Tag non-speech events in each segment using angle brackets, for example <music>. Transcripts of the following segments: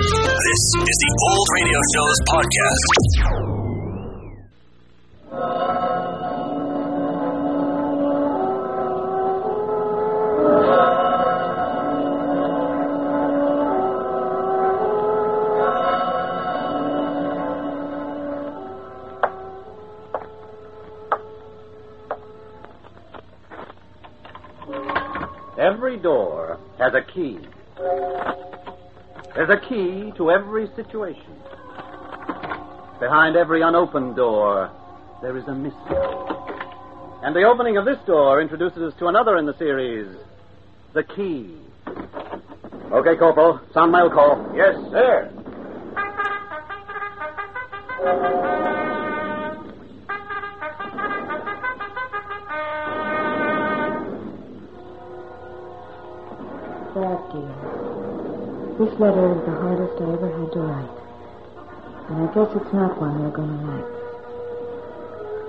This is the Old Radio Show's podcast. Every door has a key. There's a key to every situation. Behind every unopened door, there is a mystery. And the opening of this door introduces us to another in the series The Key. Okay, Corporal. Sound mail call. Yes, sir. Dad, dear. This letter is the hardest I ever had to write. And I guess it's not one you're going to like.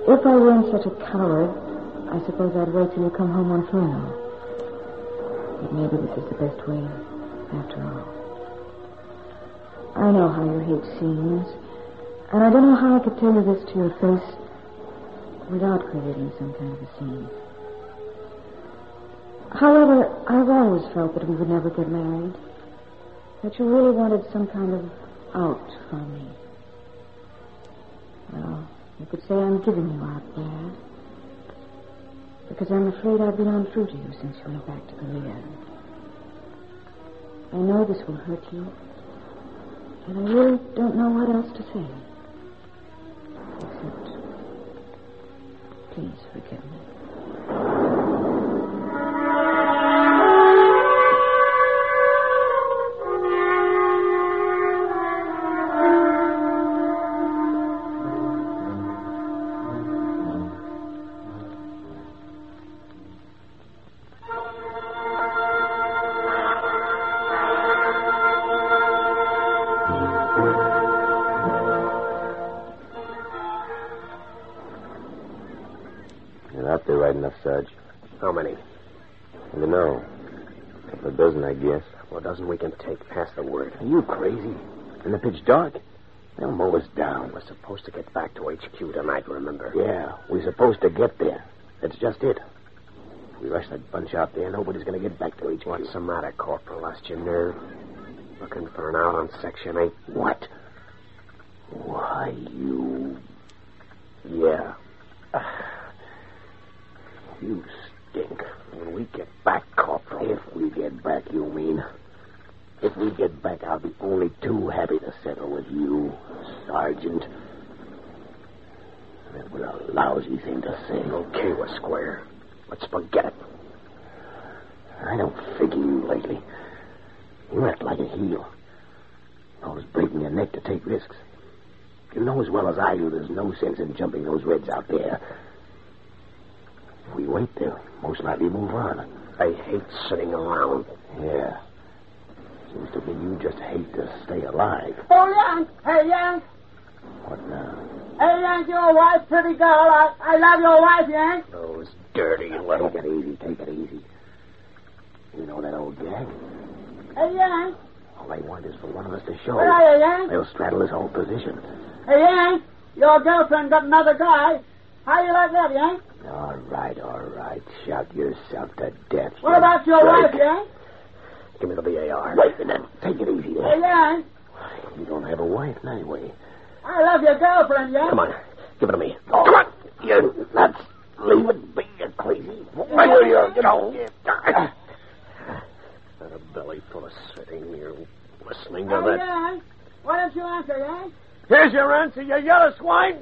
If I weren't such a coward, I suppose I'd wait till you come home on Furlough. But maybe this is the best way, after all. I know how you hate scenes, and I don't know how I could tell you this to your face without creating some kind of a scene. However, I've always felt that we would never get married. That you really wanted some kind of out from me. Well, you could say I'm giving you out there. Because I'm afraid I've been untrue to you since you went back to Korea. I know this will hurt you. And I really don't know what else to say. Except, please forgive me. Out there right enough, Sarge. How many? I don't know. A couple of dozen, I guess. Well, a dozen we can take. Pass the word. Are you crazy? In the pitch dark? They'll mow us down. We're supposed to get back to HQ tonight, remember? Yeah, we're supposed to get there. That's just it. If we rush that bunch out there, nobody's going to get back to HQ. What's the matter, Corporal? Lost your nerve? Looking for an out on Section 8? What? Why, you. Yeah. You stink. When we get back, Corporal. If we get back, you mean? If we get back, I'll be only too happy to settle with you, Sergeant. That was a lousy thing to say. Okay, we're square. Let's forget it. I don't figure you lately. You act like a heel. Always breaking your neck to take risks. You know as well as I do there's no sense in jumping those reds out there. If we wait, they'll most likely move on. I hate sitting around. Yeah. Seems to me you just hate to stay alive. Oh, Yank! Hey, Yank! What now? Hey, Yank, your wife, pretty girl. I, I love your wife, Yank. Those dirty little... Take it easy, take it easy. You know that old gang? Hey, Yank. All they want is for one of us to show. Where are you, Yank? They'll straddle this whole position. Hey, Yank, your girlfriend got another guy. How you like that, Yank? All right, all right. Shout yourself to death. What you about your wife, Yank? Give me the BAR. Wait a minute. Take it easy Hey. Yank, You don't have a wife anyway. I love your girlfriend, Yank. Come on. Give it to me. Oh, come on. You nuts. Leave it be, you crazy. Why you, you know? Got a belly full of sitting here listening Hey, to that. Yank, why don't you answer, Yank? Here's your answer, you yellow swine.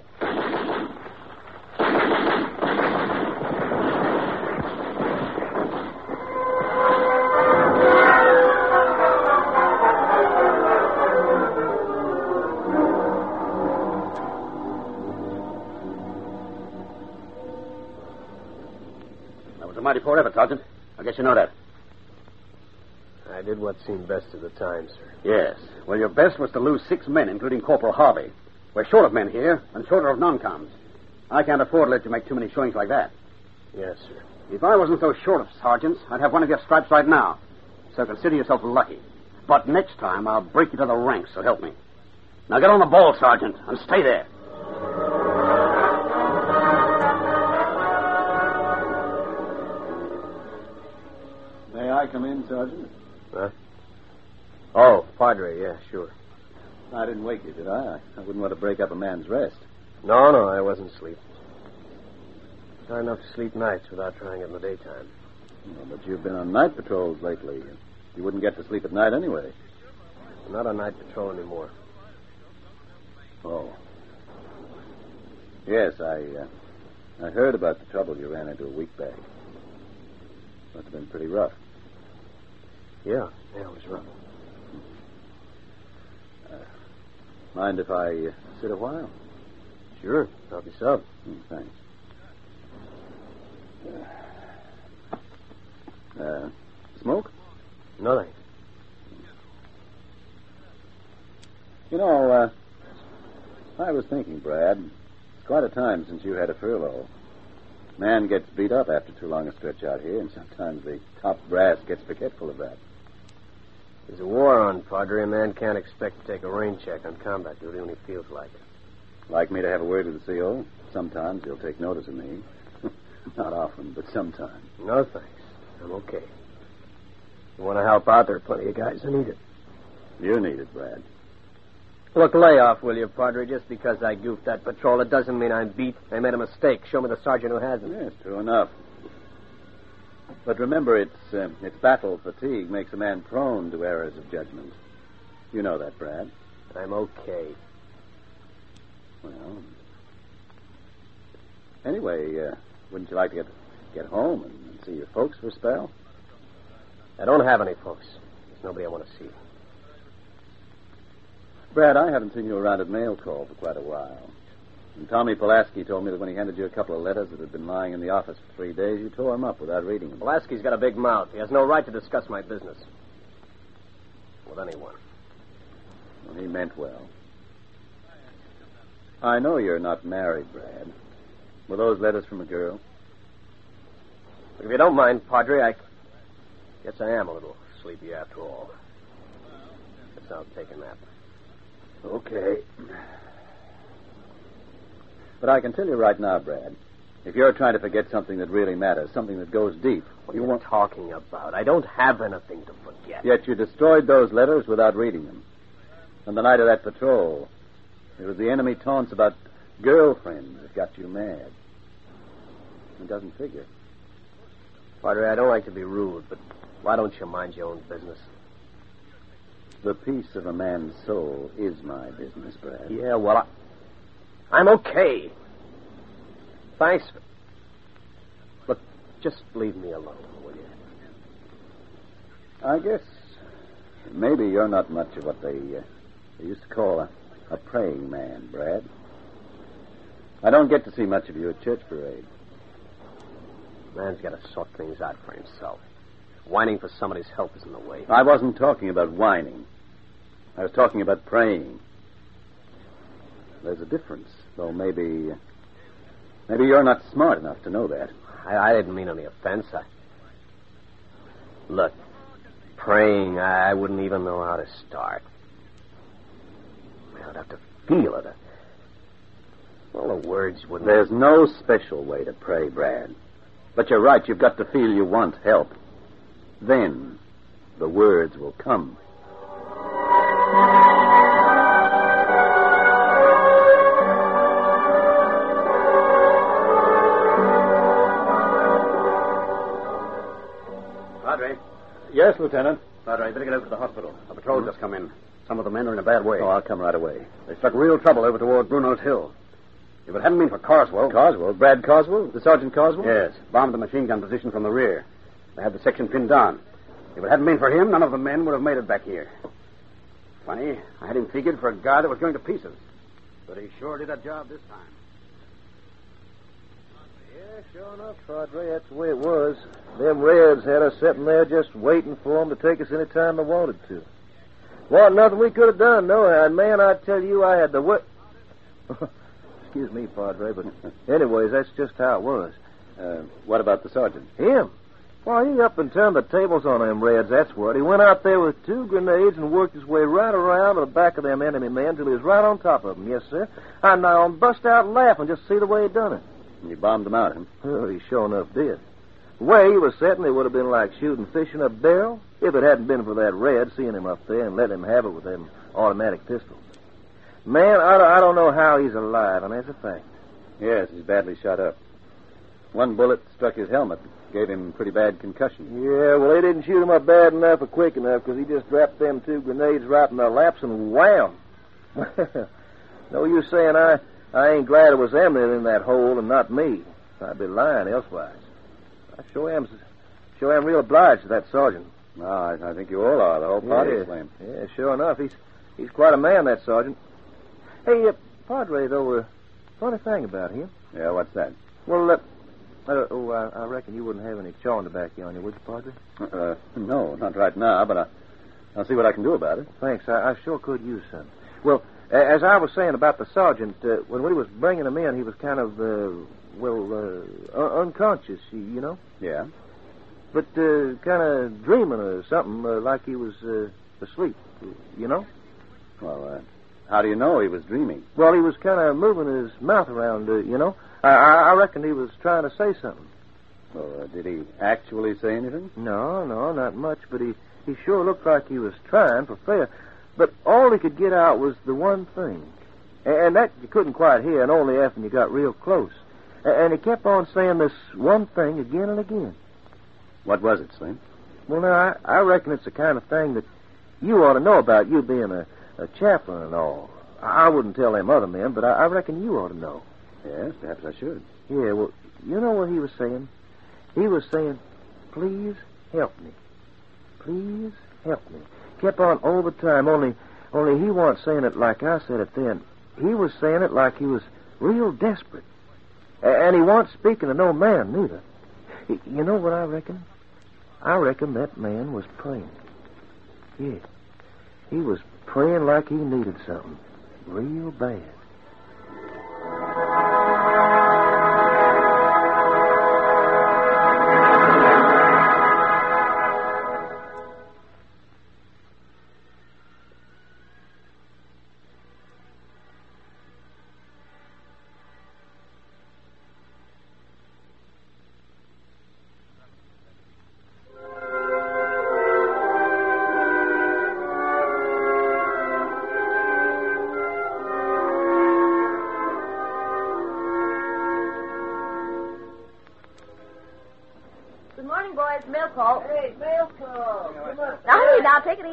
That was a mighty poor effort, Sergeant. I guess you know that. I did what seemed best at the time, sir. Yes. Well, your best was to lose six men, including Corporal Harvey. We're short of men here, and shorter of non-coms. I can't afford to let you make too many showings like that. Yes, sir. If I wasn't so short of sergeants, I'd have one of your stripes right now. So consider yourself lucky. But next time I'll break you to the ranks, so help me. Now get on the ball, Sergeant, and stay there. Come in, Sergeant? Huh? Oh, Padre, yeah, sure. I didn't wake you, did I? I wouldn't want to break up a man's rest. No, no, I wasn't asleep. Try enough to sleep nights without trying it in the daytime. Well, but you've been on night patrols lately. You wouldn't get to sleep at night anyway. Not on night patrol anymore. Oh. Yes, I uh, I heard about the trouble you ran into a week back. Must have been pretty rough. Yeah, yeah, it was rough. Mind if I uh, sit a while? Sure, help yourself. Hmm, thanks. Uh, smoke? No thanks. You know, uh, I was thinking, Brad, it's quite a time since you had a furlough. Man gets beat up after too long a stretch out here, and sometimes the top brass gets forgetful of that. There's a war on, Padre. A man can't expect to take a rain check on combat duty when he feels like it. Like me to have a word with the CO? Sometimes he'll take notice of me. <laughs> Not often, but sometimes. No thanks. I'm okay. You want to help out? There are plenty of guys who need it. You need it, Brad. Look, lay off, will you, Padre? Just because I goofed that patrol, it doesn't mean I'm beat. I made a mistake. Show me the sergeant who hasn't. Yes, true enough. But remember, it's, uh, it's battle fatigue makes a man prone to errors of judgment. You know that, Brad. I'm okay. Well, anyway, uh, wouldn't you like to get get home and, and see your folks for a spell? I don't have any folks. There's nobody I want to see. Brad, I haven't seen you around at mail call for quite a while. And Tommy Pulaski told me that when he handed you a couple of letters that had been lying in the office for three days, you tore them up without reading them. Pulaski's got a big mouth. He has no right to discuss my business. With anyone. Well, he meant well. I know you're not married, Brad. Were those letters from a girl? If you don't mind, Padre, I guess I am a little sleepy after all. Guess I'll take a nap. Okay. But I can tell you right now, Brad, if you're trying to forget something that really matters, something that goes deep, What you are you talking about? I don't have anything to forget. Yet you destroyed those letters without reading them. On the night of that patrol, it was the enemy taunts about girlfriends that got you mad. It doesn't figure. Padre, I don't like to be rude, but why don't you mind your own business? The peace of a man's soul is my business, Brad. Yeah, well, I... I'm okay. Thanks. Look, just leave me alone, will you? I guess maybe you're not much of what they, uh, they used to call a, a praying man, Brad. I don't get to see much of you at church parade. Man's got to sort things out for himself. Whining for somebody's help isn't the way. I wasn't talking about whining. I was talking about praying. There's a difference, though maybe maybe you're not smart enough to know that. I, I didn't mean any offense. I... Look, praying, I wouldn't even know how to start. I'd have to feel it. All the words wouldn't. There's no special way to pray, Brad. But you're right, you've got to feel you want help. Then the words will come. Yes, Lieutenant. Padre, I better get over to the hospital. A patrol just come in. Some of the men are in a bad way. Oh, I'll come right away. They struck real trouble over toward Bruno's Hill. If it hadn't been for Carswell. Carswell? Brad Carswell? The Sergeant Carswell? Yes, bombed the machine gun position from the rear. They had the section pinned down. If it hadn't been for him, none of the men would have made it back here. Funny, I had him figured for a guy that was going to pieces. But he sure did a job this time. Sure enough, Padre. That's the way it was. Them Reds had us sitting there just waiting for 'em to take us any time they wanted to. Wasn't nothing we could have done, no. And man, I tell you, I had the wit. <laughs> Excuse me, Padre, but <laughs> anyways, that's just how it was. Uh, what about the sergeant? Him? Well, he up and turned the tables on them Reds, that's what. He went out there with two grenades and worked his way right around to the back of them enemy men till he was right on top of them, yes, sir. And I um, bust out laughing just to see the way he done it. You bombed them out, huh? Well, he sure enough did. The way he was setting, it would have been like shooting fish in a barrel if it hadn't been for that Red seeing him up there and letting him have it with them automatic pistols. Man, I don't, I don't know how he's alive, and that's a fact. Yes, he's badly shot up. One bullet struck his helmet, gave him pretty bad concussion. Yeah, well, they didn't shoot him up bad enough or quick enough because he just dropped them two grenades right in their laps and wham! <laughs> no use saying I, I ain't glad it was them that in that hole and not me. I'd be lying elsewise. I sure am, sure am real obliged to that sergeant. No, I, I think you all are. The whole party yeah, is. Yeah, sure enough. He's he's quite a man, that sergeant. Hey, uh, Padre, though, uh, funny thing about him. Yeah, what's that? Well, uh, uh, oh, I, I reckon you wouldn't have any chawing tobacco on you, would you, Padre? Uh, no, not right now, but I, I'll see what I can do about it. Thanks. I, I sure could use some. Well, as I was saying about the sergeant, uh, when we was bringing him in, he was kind of, uh, well, uh, un- unconscious, you, know, Yeah? but uh, kind of dreaming or something, uh, like he was uh, asleep, you know. Well, uh, how do you know he was dreaming? Well, he was kind of moving his mouth around, uh, you know. I, I, I reckon he was trying to say something. Well, uh, did he actually say anything? No, no, not much, but he, he sure looked like he was trying for fair. But all he could get out was the one thing. And that you couldn't quite hear, and only after you got real close. And he kept on saying this one thing again and again. What was it, Slim? Well, now, I, I reckon it's the kind of thing that you ought to know about, you being a, a chaplain and all. I I wouldn't tell them other men, but I, I reckon you ought to know. Yes, perhaps I should. Yeah, well, you know what he was saying? He was saying, please help me. Please help me. Kept on all the time, only only he wasn't saying it like I said it then. He was saying it like he was real desperate. And he wasn't speaking to no man, neither. You know what I reckon? I reckon that man was praying. Yeah. He was praying like he needed something. Real bad.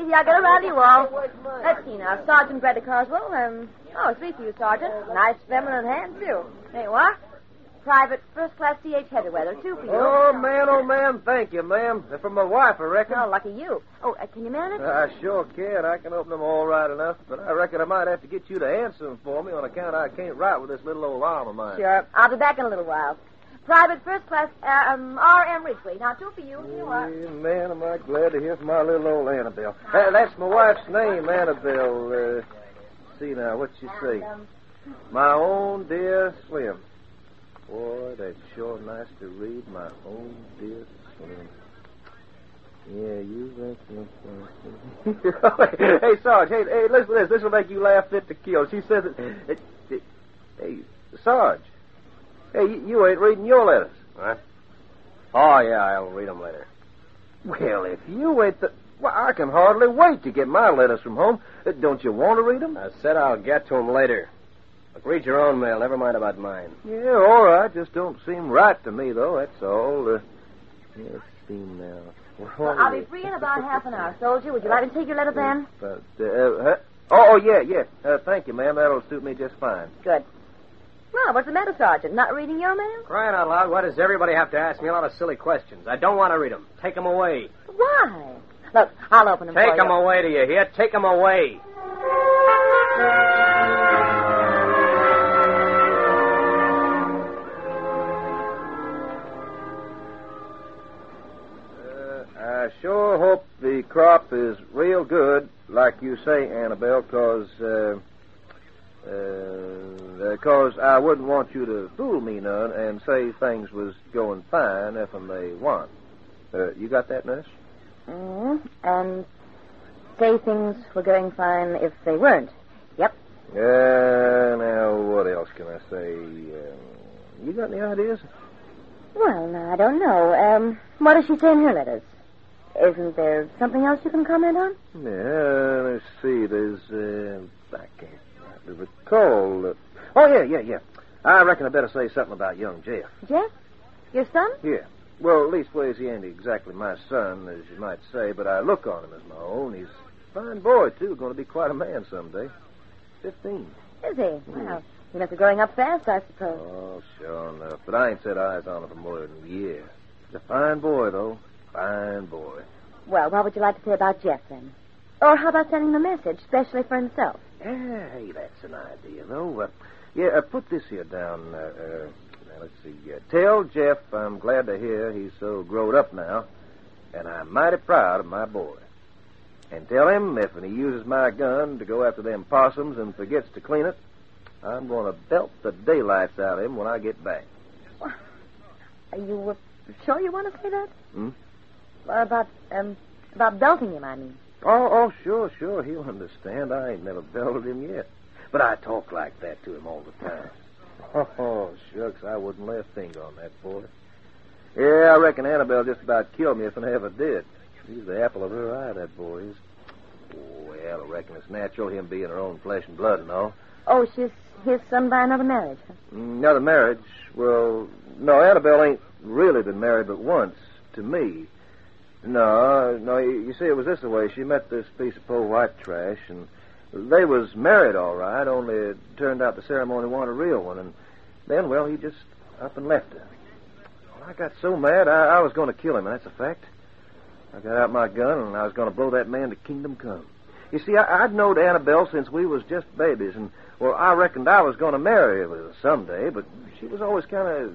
Easy. I'll get around to you all. Let's see now. Sergeant Greta Carswell. Um, oh, for you, Sergeant. Nice feminine hand, too. Hey, what? Private First Class C.H. Heatherweather, two for you. Oh, man, oh, man, thank you, ma'am. They're from my wife, I reckon. Oh, lucky you. Oh, uh, can you manage? I sure can. I can open them all right enough, but I reckon I might have to get you to answer them for me on account I can't write with this little old arm of mine. Sure. I'll be back in a little while. Private First Class uh, um, R.M. Ridgway. Now, two for you. Here you are. Yeah, man, am I glad to hear from my little old Annabelle. Uh, that's my wife's name, Annabelle. Uh, see now, what you say? My own dear Slim. Boy, that's sure nice to read. My own dear Slim. Yeah, you think <laughs> Hey, Sarge, hey, hey, listen to this. This will make you laugh fit to kill. She says, that. It, it, hey, Sarge. Hey, you, you ain't reading your letters. What? Oh, yeah, I'll read them later. Well, if you ain't the. Well, I can hardly wait to get my letters from home. Uh, Don't you want to read them? I said I'll get to them later. Look, read your own mail. Never mind about mine. Yeah, all right. Just don't seem right to me, though. That's all. Uh, yeah, let's now. Well, I'll be free in about half an hour. Soldier, would you like me to take your letter then? But, uh, uh, huh? oh, oh, yeah, yeah. Uh, thank you, ma'am. That'll suit me just fine. Good. Well, what's the matter, Sergeant? Not reading your mail? Crying out loud, why does everybody have to ask me a lot of silly questions? I don't want to read them. Take them away. Why? Look, I'll open them for Take you. them away, do you hear? Take them away. Uh, I sure hope the crop is real good, like you say, Annabelle, because uh, uh, cause I wouldn't want you to fool me none and say things was going fine if and they weren't. Uh, you got that, nurse? Mm, and say things were going fine if they weren't. Yep. Uh, now, what else can I say? Um, you got any ideas? Well, now, I don't know. Um, what does she say in her letters? Isn't there something else you can comment on? Yeah, let's see. There's, uh, I can't hardly recall. Uh, oh, yeah, yeah, yeah. I reckon I better say something about young Jeff. Jeff? Your son? Yeah. Well, leastways, he ain't exactly my son, as you might say, but I look on him as my own. He's a fine boy, too. Going to be quite a man someday. Fifteen. Is he? Well, he must be growing up fast, I suppose. Oh, sure enough. But I ain't set eyes on him for more than a year. He's a fine boy, though. Fine boy. Well, what would you like to say about Jeff, then? Or how about sending him a message, especially for himself? Hey, that's an idea, though. Uh, yeah, uh, put this here down. Uh, uh, let's see. Uh, tell Jeff I'm glad to hear he's so growed up now, and I'm mighty proud of my boy. And tell him if he uses my gun to go after them possums and forgets to clean it, I'm going to belt the daylights out of him when I get back. Are you uh, sure you want to say that? Hmm? About, um, about belting him, I mean. Oh, oh, sure, sure. He'll understand. I ain't never belted him yet. But I talk like that to him all the time. Oh, shucks, I wouldn't lay a finger on that boy. Yeah, I reckon Annabelle just about killed me if I ever did. He's the apple of her eye, that boy is. Well, I reckon it's natural, him being her own flesh and blood and all. Oh, she's his son by another marriage. huh? Another marriage? Well, no, Annabelle ain't really been married but once, to me. No, no, you, see, it was this way. She met this piece of poor white trash, and they was married all right, only it turned out the ceremony wasn't a real one, and then, well, he just up and left her. Well, I got so mad, I, I was going to kill him, and that's a fact. I got out my gun, and I was going to blow that man to kingdom come. You see, I, I'd knowed Annabelle since we was just babies, and, well, I reckoned I was going to marry her someday, but she was always kind of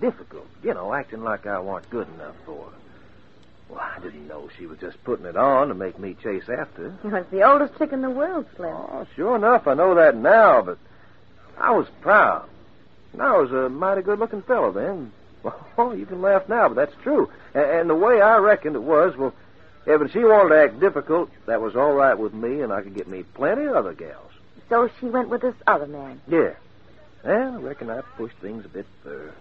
difficult, you know, acting like I wasn't good enough for her. Well, I didn't know she was just putting it on to make me chase after her. You're the oldest chick in the world, Slim. Oh, sure enough, I know that now, but I was proud. And I was a mighty good-looking fellow then. <laughs> Well, you can laugh now, but that's true. And, and the way I reckoned it was, well, if she wanted to act difficult, that was all right with me, and I could get me plenty of other gals. So she went with this other man. Yeah. Well, I reckon I pushed things a bit further.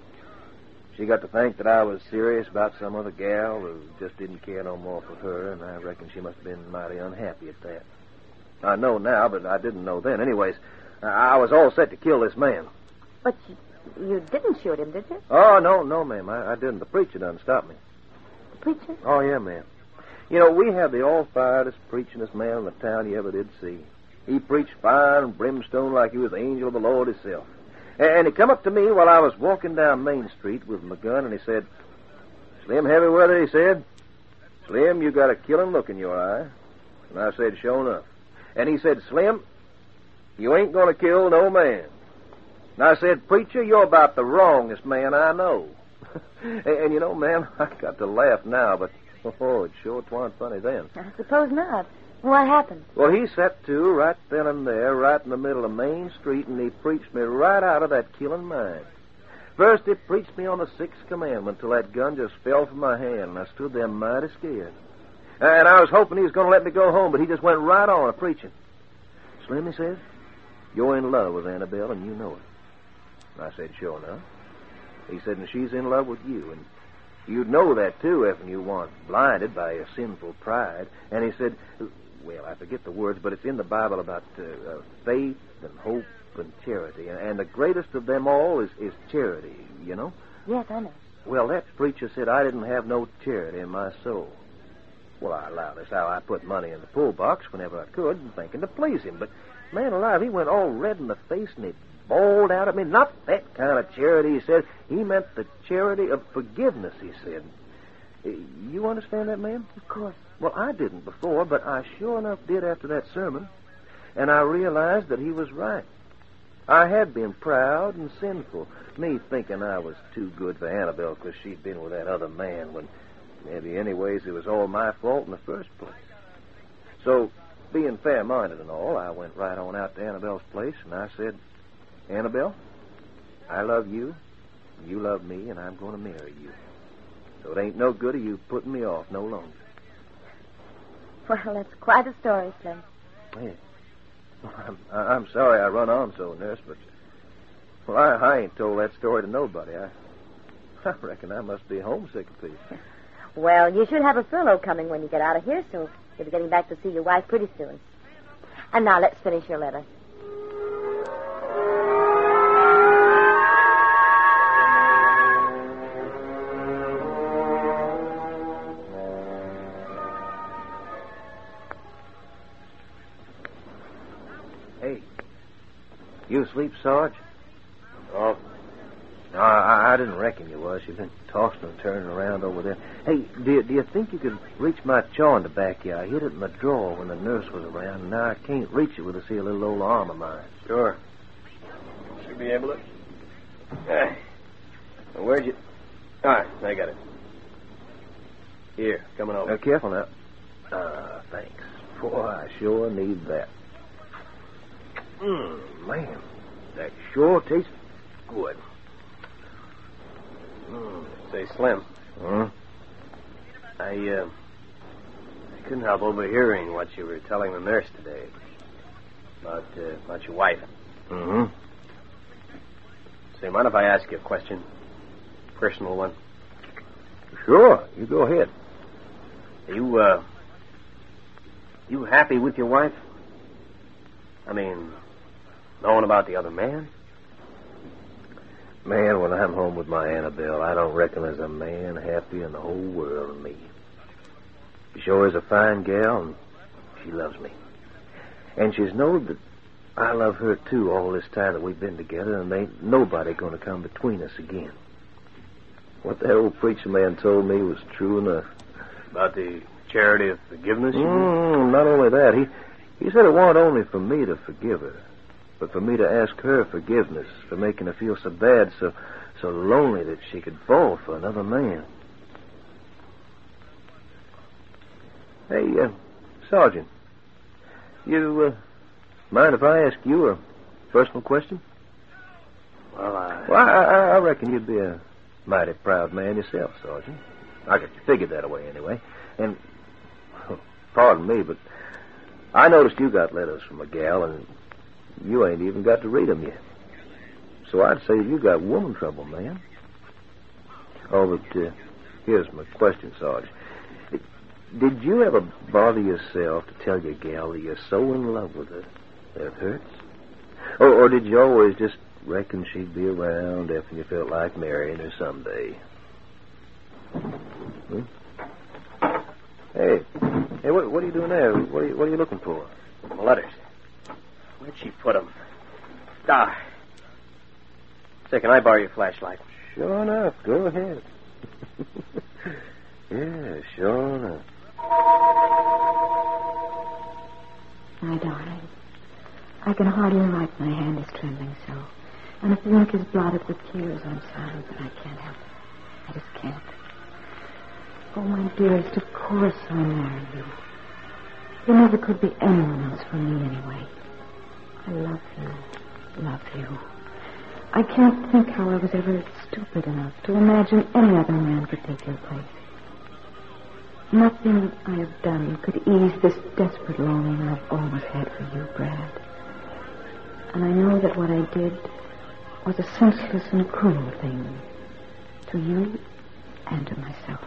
She got to think that I was serious about some other gal who just didn't care no more for her, and I reckon she must have been mighty unhappy at that. I know now, but I didn't know then. Anyways, I was all set to kill this man. But you, you didn't shoot him, did you? Oh, no, no, ma'am. I, I didn't. The preacher done stop me. The preacher? Oh, yeah, ma'am. You know, we had the all-firedest preachingest man in the town you ever did see. He preached fire and brimstone like he was the angel of the Lord himself. And he come up to me while I was walking down Main Street with my gun, and he said, Slim heavy weather, he said. Slim, you got a killing look in your eye. And I said, sure enough. And he said, Slim, you ain't going to kill no man. And I said, Preacher, you're about the wrongest man I know. <laughs> and, and you know, ma'am, <laughs> I got to laugh now, but <laughs> oh, it sure twa'n't funny then. I suppose not. What happened? Well, he set to right then and there, right in the middle of Main Street, and he preached me right out of that killing mind. First, he preached me on the sixth commandment till that gun just fell from my hand, and I stood there mighty scared. And I was hoping he was going to let me go home, but he just went right on a preaching. Slim, he said, you're in love with Annabelle, and you know it. And I said, sure enough. He said, and she's in love with you, and you'd know that, too, if you weren't blinded by your sinful pride. And he said, well, I forget the words, but it's in the Bible about uh, uh, faith and hope and charity. And, and the greatest of them all is, is charity, you know? Yes, I know. Well, that preacher said I didn't have no charity in my soul. Well, I allow that's how I put money in the pool box whenever I could, thinking to please him. But, man alive, he went all red in the face and he bawled out at me. Not that kind of charity, he said. He meant the charity of forgiveness, he said. You understand that, ma'am? Of course. Well, I didn't before, but I sure enough did after that sermon. And I realized that he was right. I had been proud and sinful, me thinking I was too good for Annabelle because she'd been with that other man when maybe anyways it was all my fault in the first place. So, being fair-minded and all, I went right on out to Annabelle's place and I said, Annabelle, I love you, you love me, and I'm going to marry you. So it ain't no good of you putting me off no longer. Well, that's quite a story, Slim. Hey, I'm, I'm sorry I run on so, nurse, but well, I, I ain't told that story to nobody. I, <laughs> I reckon I must be homesick a piece. Well, you should have a furlough coming when you get out of here, so you'll be getting back to see your wife pretty soon. And now let's finish your letter. Sarge? Oh, no, I, I didn't reckon you was. You've been tossing and turning around over there. Hey, do you, do you think you could reach my jaw in the back here? I hid it in my drawer when the nurse was around, and now I can't reach it with a see a little old arm of mine. Sure. Should be able to. Hey. Where'd you. All right, I got it. Here, coming over. Now, careful now. Ah, thanks. Boy, I sure need that. Mmm, man, that sure tastes good. Mm, say, Slim, Huh? I, uh, I couldn't help overhearing what you were telling the nurse today about, uh, about your wife. Mm-hmm. Say, mind if I ask you a question? Personal one. Sure, you go ahead. Are you, uh, you happy with your wife? I mean, knowing about the other man? Man, when I'm home with my Annabelle, I don't reckon there's a man happy in the whole world than me. She sure is a fine gal, and she loves me. And she's knowed that I love her, too, all this time that we've been together, and ain't nobody going to come between us again. What that old preacher man told me was true enough. About the charity of forgiveness? you? Mm, not only that, he, he said it wasn't only for me to forgive her, but for me to ask her forgiveness for making her feel so bad, so so lonely that she could fall for another man. Hey, uh, Sergeant, you uh, mind if I ask you a personal question? Well, I. Well, I, I, I reckon you'd be a mighty proud man yourself, Sergeant. I got you figured that way anyway. And, <laughs> pardon me, but I noticed you got letters from a gal, and you ain't even got to read 'em yet. So I'd say you got woman trouble, man. Oh, but uh, here's my question, Sarge. Did you ever bother yourself to tell your gal that you're so in love with her that it hurts? Or, or did you always just reckon she'd be around if you felt like marrying her someday? Hmm? Hey, hey, what, what are you doing there? What are you, what are you looking for? Letters. Where'd she put them? Ah. Say, can I borrow your flashlight? Sure enough. Go ahead. <laughs> yeah, sure enough. My darling, I can hardly write. My hand is trembling so. And if the ink is blotted with tears, I'm sorry, but I can't help it. I just can't. Oh, my dearest, of course I marry you. You never could be anyone else for me anyway. I love you. Love you. I can't think how I was ever stupid enough to imagine any other man could take your place. Nothing I have done could ease this desperate longing I've always had for you, Brad. And I know that what I did was a senseless and cruel thing to you and to myself.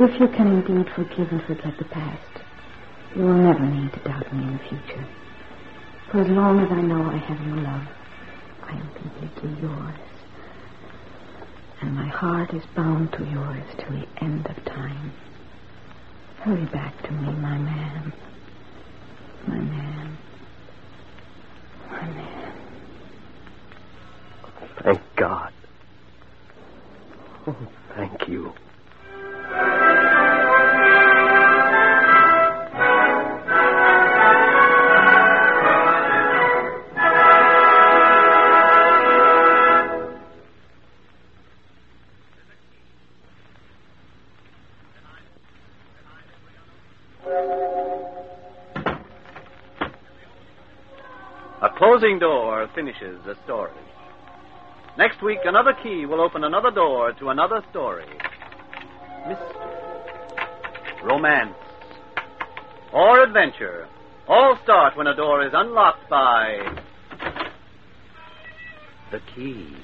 If you can indeed forgive and forget the past, you will never need to doubt me in the future. For as long as I know I have your love, I am completely yours. And my heart is bound to yours till the end of time. Hurry back to me, my man. My man. My man. Thank God. Oh, thank you. Closing door finishes the story. Next week, another key will open another door to another story. Mystery, romance, or adventure all start when a door is unlocked by the key.